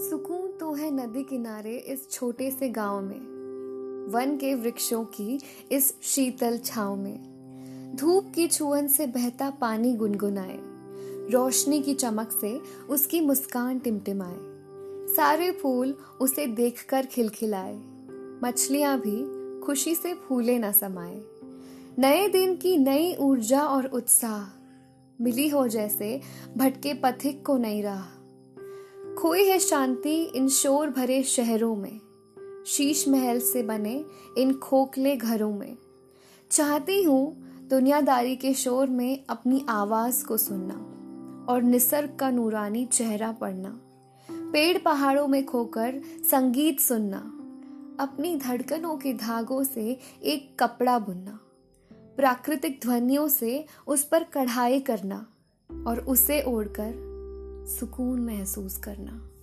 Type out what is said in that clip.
सुकून तो है नदी किनारे इस छोटे से गाँव में, वन के वृक्षों की इस शीतल छाव में। धूप की छुअन से बहता पानी गुनगुनाए, रोशनी की चमक से उसकी मुस्कान टिमटिमाए। सारे फूल उसे देखकर खिलखिलाए, मछलियाँ भी खुशी से फूले न समाए। नए दिन की नई ऊर्जा और उत्साह, मिली हो जैसे भटके पथिक को नई राह। खोई है शांति इन शोर भरे शहरों में। शीश महल से बने इन खोखले घरों में। चाहती हूँ दुनियादारी के शोर में अपनी आवाज़ को सुनना और निसर्ग का नूरानी चेहरा पढ़ना। पेड़ पहाड़ों में खोकर संगीत सुनना। अपनी धड़कनों के धागों से एक कपड़ा बुनना। प्राकृतिक ध्वनियों से उस पर कढ़ाई करना और उसे ओढ़कर सुकून महसूस करना।